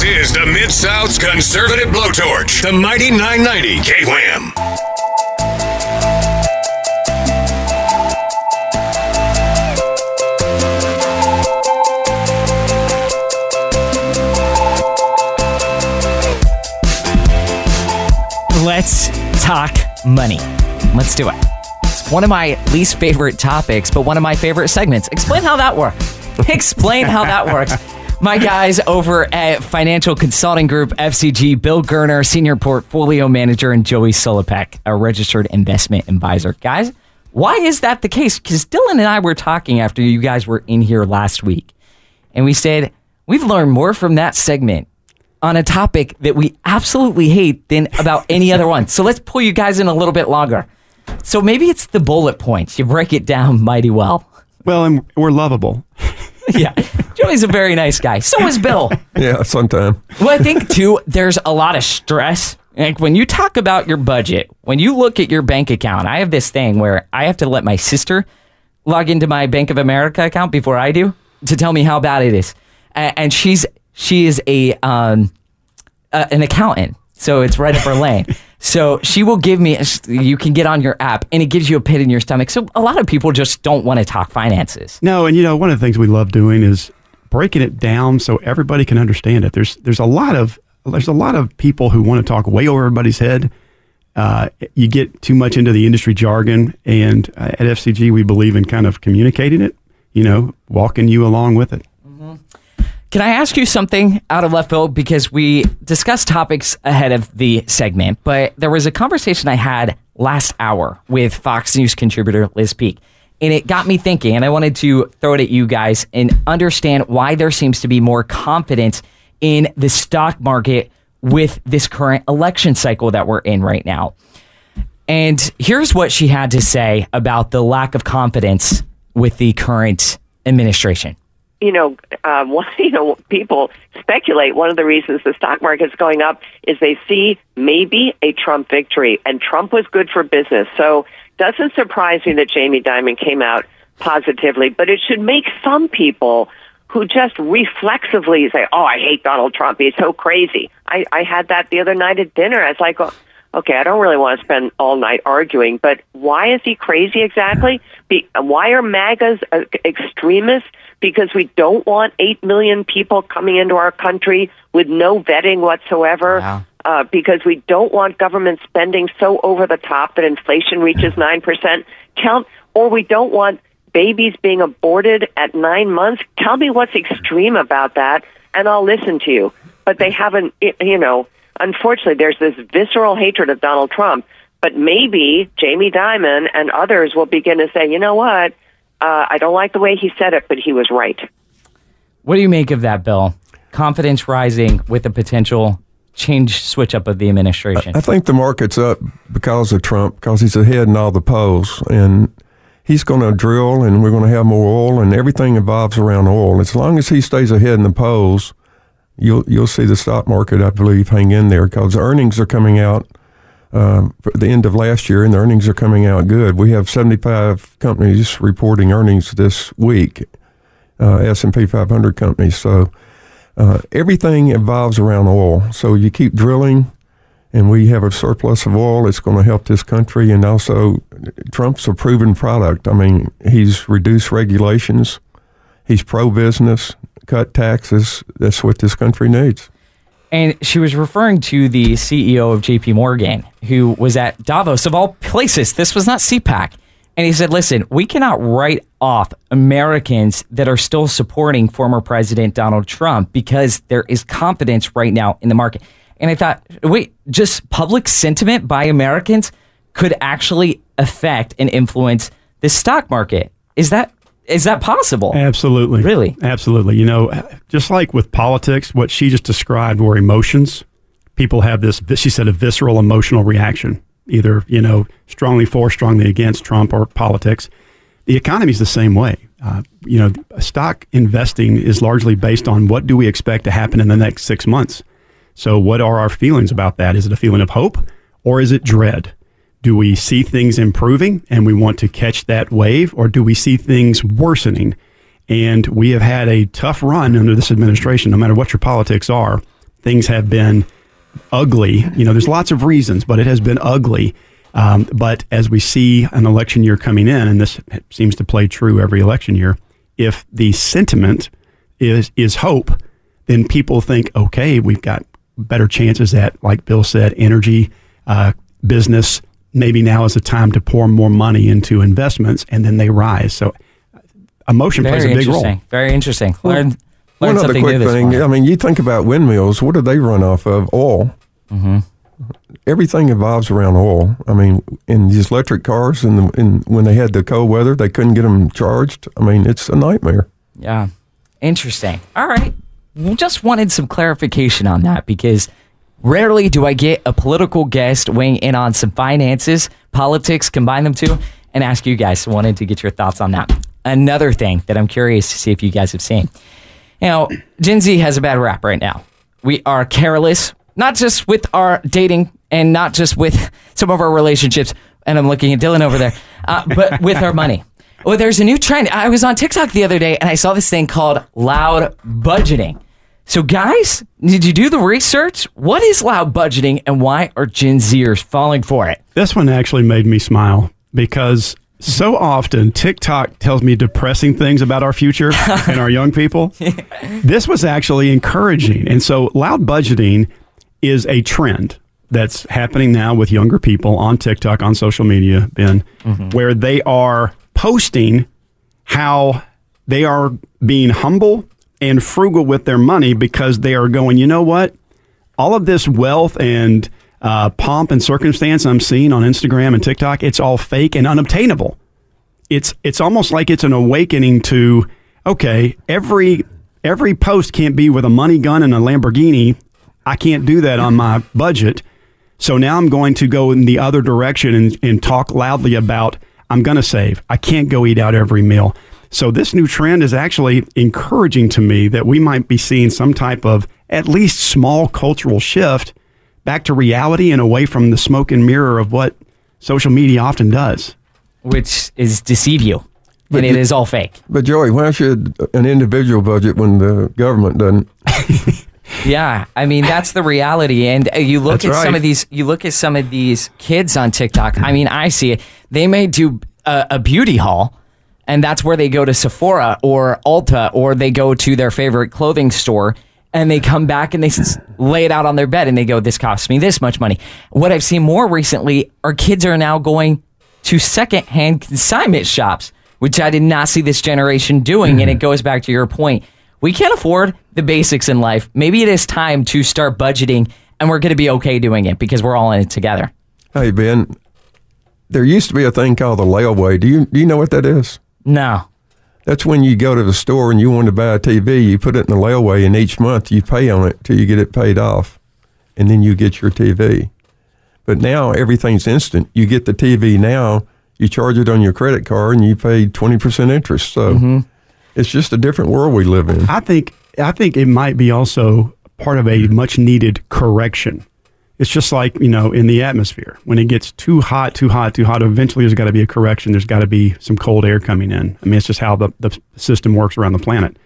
This is the Mid South's conservative blowtorch, the mighty 990 KWAM. Let's talk money. Let's do it. It's one of my least favorite topics, but one of my favorite segments. Explain how that works. Explain how that works. My guys over at Financial Consulting Group, FCG, Bill Gurner, Senior Portfolio Manager, and Joey Sulipeck, a registered investment advisor. Guys, why is that the case? Because Dylan and I were talking after you guys were in here last week, and we said we've learned more from that segment on a topic that we absolutely hate than about any other one. So let's pull you guys in a little bit longer. So maybe it's the bullet points. You break it down mighty well. Well, and we're lovable. yeah. Joey's a very nice guy. So is Bill. Yeah, sometime. Well, I think too, there's a lot of stress. Like when you talk about your budget, when you look at your bank account, I have this thing where I have to let my sister log into my Bank of America account before I do to tell me how bad it is. And she's she is a um uh, an accountant, so it's right up her lane. So she will give me. You can get on your app, and it gives you a pit in your stomach. So a lot of people just don't want to talk finances. No, and you know, one of the things we love doing is breaking it down so everybody can understand it. There's there's a lot of there's a lot of people who want to talk way over everybody's head. Uh, you get too much into the industry jargon, and uh, at FCG we believe in kind of communicating it. You know, walking you along with it. Can I ask you something out of left field? Because we discussed topics ahead of the segment, but there was a conversation I had last hour with Fox News contributor Liz Peek. And it got me thinking, and I wanted to throw it at you guys and understand why there seems to be more confidence in the stock market with this current election cycle that we're in right now. And here's what she had to say about the lack of confidence with the current administration. You know, um, you know, people speculate one of the reasons the stock market's going up is they see maybe a Trump victory, and Trump was good for business. So, doesn't surprise me that Jamie Dimon came out positively, but it should make some people who just reflexively say, "Oh, I hate Donald Trump. He's so crazy." I, I had that the other night at dinner. I was like, oh, "Okay, I don't really want to spend all night arguing, but why is he crazy exactly? Be, why are MAGAs uh, extremists?" Because we don't want eight million people coming into our country with no vetting whatsoever. Wow. Uh, because we don't want government spending so over the top that inflation reaches nine percent. Tell, or we don't want babies being aborted at nine months. Tell me what's extreme about that, and I'll listen to you. But they haven't, you know. Unfortunately, there's this visceral hatred of Donald Trump. But maybe Jamie Dimon and others will begin to say, you know what? Uh, I don't like the way he said it, but he was right. What do you make of that, Bill? Confidence rising with a potential change switch up of the administration. I think the market's up because of Trump, because he's ahead in all the polls, and he's going to drill, and we're going to have more oil, and everything evolves around oil. As long as he stays ahead in the polls, you'll you'll see the stock market, I believe, hang in there because earnings are coming out. Um, for the end of last year, and the earnings are coming out good. We have 75 companies reporting earnings this week, uh, S&P 500 companies. So uh, everything evolves around oil. So you keep drilling, and we have a surplus of oil. It's going to help this country, and also Trump's a proven product. I mean, he's reduced regulations, he's pro-business, cut taxes. That's what this country needs. And she was referring to the CEO of JP Morgan, who was at Davos, of all places. This was not CPAC. And he said, listen, we cannot write off Americans that are still supporting former President Donald Trump because there is confidence right now in the market. And I thought, wait, just public sentiment by Americans could actually affect and influence the stock market. Is that is that possible? Absolutely. Really? Absolutely. You know, just like with politics, what she just described were emotions. People have this, she said, a visceral emotional reaction, either, you know, strongly for, strongly against Trump or politics. The economy is the same way. Uh, you know, stock investing is largely based on what do we expect to happen in the next six months. So, what are our feelings about that? Is it a feeling of hope or is it dread? Do we see things improving and we want to catch that wave, or do we see things worsening? And we have had a tough run under this administration, no matter what your politics are. things have been ugly. You know, there's lots of reasons, but it has been ugly. Um, but as we see an election year coming in, and this seems to play true every election year, if the sentiment is is hope, then people think, okay, we've got better chances at, like Bill said, energy, uh, business. Maybe now is the time to pour more money into investments, and then they rise. So, emotion plays a big role. interesting. Very interesting. Learn, learn One other something quick new thing. morning. I mean, you think about windmills. What do they run off of? Oil. Mm-hmm. Everything evolves around oil. I mean, in these electric cars, and the, in, when they had the cold weather, they couldn't get them charged. I mean, it's a nightmare. Yeah. Interesting. All right. We Just wanted some clarification on that because rarely do I get a political guest weighing in on some finances, politics, combine them two, and ask you guys. Wanted to get your thoughts on that. Another thing that I'm curious to see if you guys have seen. Now, Gen Z has a bad rap right now. We are careless, not just with our dating and not just with some of our relationships. And I'm looking at Dylan over there, uh, but with our money. Well, there's a new trend. I was on TikTok the other day and I saw this thing called loud budgeting. So, guys, did you do the research? What is loud budgeting and why are Gen Zers falling for it? This one actually made me smile because so often TikTok tells me depressing things about our future and our young people. This was actually encouraging. And so, loud budgeting is a trend that's happening now with younger people on TikTok, on social media, Ben, mm-hmm. where they are posting how they are being humble and frugal with their money because they are going, you know what? all of this wealth and uh, pomp and circumstance I'm seeing on Instagram and TikTok, it's all fake and unobtainable. It's it's almost like it's an awakening to okay, every every post can't be with a money gun and a Lamborghini. I can't do that on my budget. So now I'm going to go in the other direction and, and talk loudly about I'm going to save. I can't go eat out every meal. So this new trend is actually encouraging to me that we might be seeing some type of at least small cultural shift back to reality and away from the smoke and mirror of what social media often does. Which is deceive you. and it you- is all fake. But Joey, why should an individual budget when the government doesn't? Yeah, I mean that's the reality, and uh, you look That's at some of these. You look at some of these kids on TikTok. I mean, I see it. They may do a, a beauty haul, and that's where they go to Sephora or Ulta, or they go to their favorite clothing store, and they come back and they lay it out on their bed, and they go, "This costs me this much money." What I've seen more recently are kids are now going to secondhand consignment shops, which I did not see this generation doing, and it mm-hmm. goes back to your point we can't afford the basics in life. Maybe it is time to start budgeting and we're going to be okay doing it because we're all in it together. Hey Ben, there used to be a thing called the layaway. Do you do you know what that is? No. That's when you go to the store and you want to buy a TV, you put it in the layaway, and each month you pay on it till you get it paid off, and then you get your TV. But now everything's instant. You get the TV now, you charge it on your credit card, and you pay twenty percent interest. So mm-hmm. it's just a different world we live in. I think I think it might be also part of a much needed correction. It's just like you know in the atmosphere when it gets too hot, too hot, too hot. Eventually, there's got to be a correction. There's got to be some cold air coming in. I mean, it's just how the, the system works around the planet.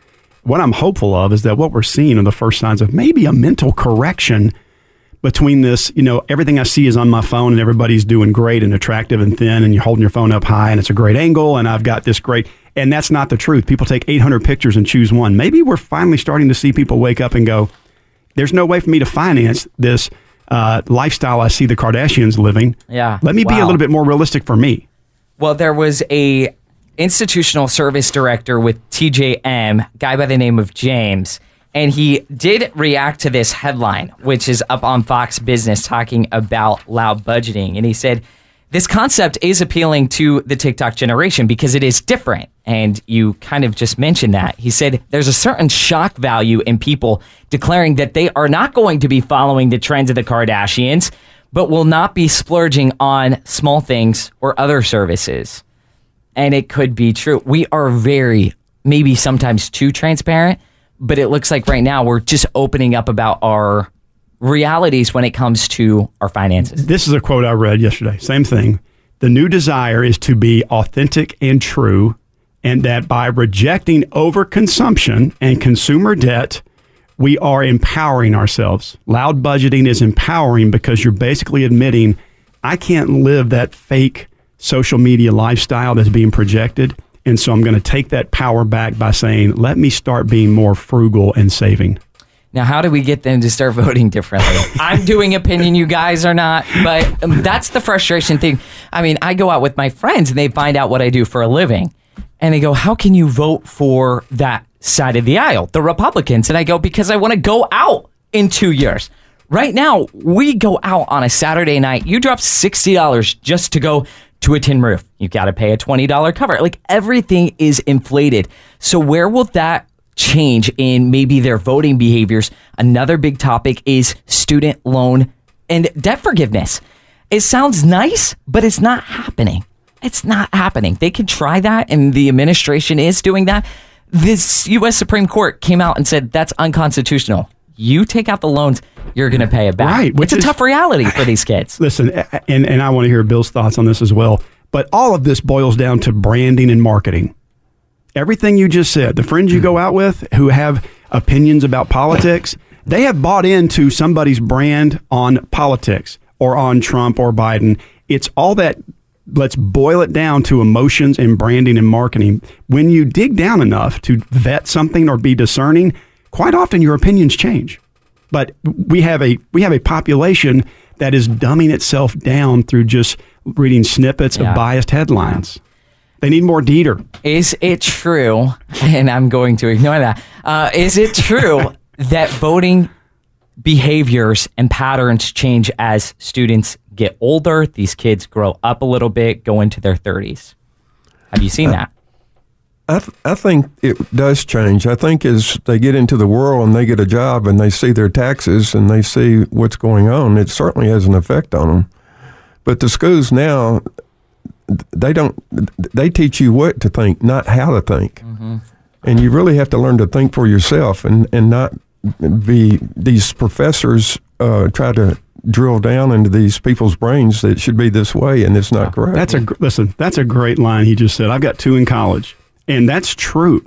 What I'm hopeful of is that what we're seeing are the first signs of maybe a mental correction between this, you know, everything I see is on my phone and everybody's doing great and attractive and thin and you're holding your phone up high and it's a great angle and I've got this great and that's not the truth. People take 800 pictures and choose one. Maybe we're finally starting to see people wake up and go, there's no way for me to finance this uh, lifestyle I see the Kardashians living. Yeah. Let me be a little bit more realistic for me. Well, there was a institutional service director with TJM, guy by the name of James, and he did react to this headline, which is up on Fox Business talking about loud budgeting. And he said, This concept is appealing to the TikTok generation because it is different. And you kind of just mentioned that. He said, There's a certain shock value in people declaring that they are not going to be following the trends of the Kardashians, but will not be splurging on small things or other services and it could be true. We are very, maybe sometimes too transparent, but it looks like right now we're just opening up about our realities when it comes to our finances. This is a quote I read yesterday. Same thing. The new desire is to be authentic and true, and that by rejecting overconsumption and consumer debt, we are empowering ourselves. Loud budgeting is empowering because you're basically admitting, I can't live that fake social media lifestyle that's being projected. And so I'm going to take that power back by saying, let me start being more frugal and saving. Now, how do we get them to start voting differently? I'm doing opinion, you guys are not, but um, that's the frustration thing. I mean, I go out with my friends and they find out what I do for a living. And they go, How can you vote for that side of the aisle, the Republicans? And I go, Because I want to go out in two years. Right now, we go out on a Saturday night. You drop $60 just to go to a tin roof. You got to pay a $20 cover. Like everything is inflated. So, where will that change in maybe their voting behaviors? Another big topic is student loan and debt forgiveness. It sounds nice, but it's not happening. It's not happening. They can try that, and the administration is doing that. This U.S. Supreme Court came out and said that's unconstitutional. You take out the loans, you're going to pay it back. Right, which It's a is- tough reality for these kids. Listen, and, and I want to hear Bill's thoughts on this as well. But all of this boils down to branding and marketing. Everything you just said, the friends you go out with who have opinions about politics, they have bought into somebody's brand on politics or on Trump or Biden. It's all that, let's boil it down to emotions and branding and marketing. When you dig down enough to vet something or be discerning, quite often your opinions change but we have a we have a population that is dumbing itself down through just reading snippets Yeah. of biased headlines. They need more Dieter. Is it true? And I'm going to ignore that. Uh, is it true that voting behaviors and patterns change as students get older? These kids grow up a little bit, go into their 30s. Have you seen that? I, th- I think it does change. I think as they get into the world and they get a job and they see their taxes and they see what's going on, it certainly has an effect on them. But the schools now, they don't. They teach you what to think, not how to think. And you really have to learn to think for yourself and and not be these professors uh, try to drill down into these people's brains that it should be this way and it's not correct. That's a gr- listen. That's a great line he just said. I've got two in college, and that's true.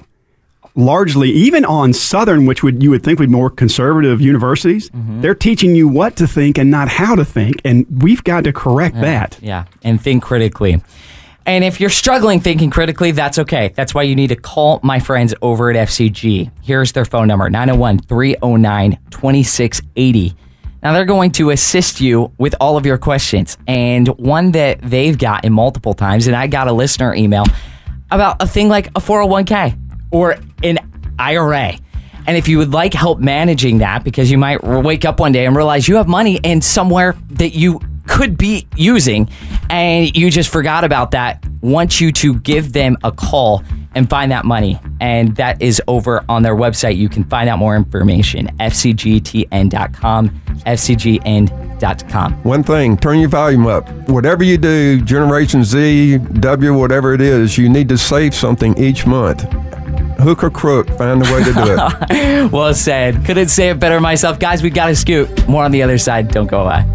Largely, even on Southern, which would you would think would be more conservative universities, mm-hmm. they're teaching you what to think and not how to think, and we've got to correct that. Yeah, and think critically. And if you're struggling thinking critically, that's okay. That's why you need to call my friends over at FCG. Here's their phone number 901 309 2680. Now, they're going to assist you with all of your questions. And one that they've gotten multiple times, and I got a listener email about a thing like a 401k or an IRA. And if you would like help managing that, because you might wake up one day and realize you have money in somewhere that you could be using and you just forgot about that, want you to give them a call and find that money. And that is over on their website. You can find out more information fcgtn.com, fcgn.com. One thing, turn your volume up. Whatever you do, Generation Z, W, whatever it is, you need to save something each month. Hook or crook, find a way to do it. Well said. Couldn't say it better myself. Guys, we got to scoot. More on the other side. Don't go away.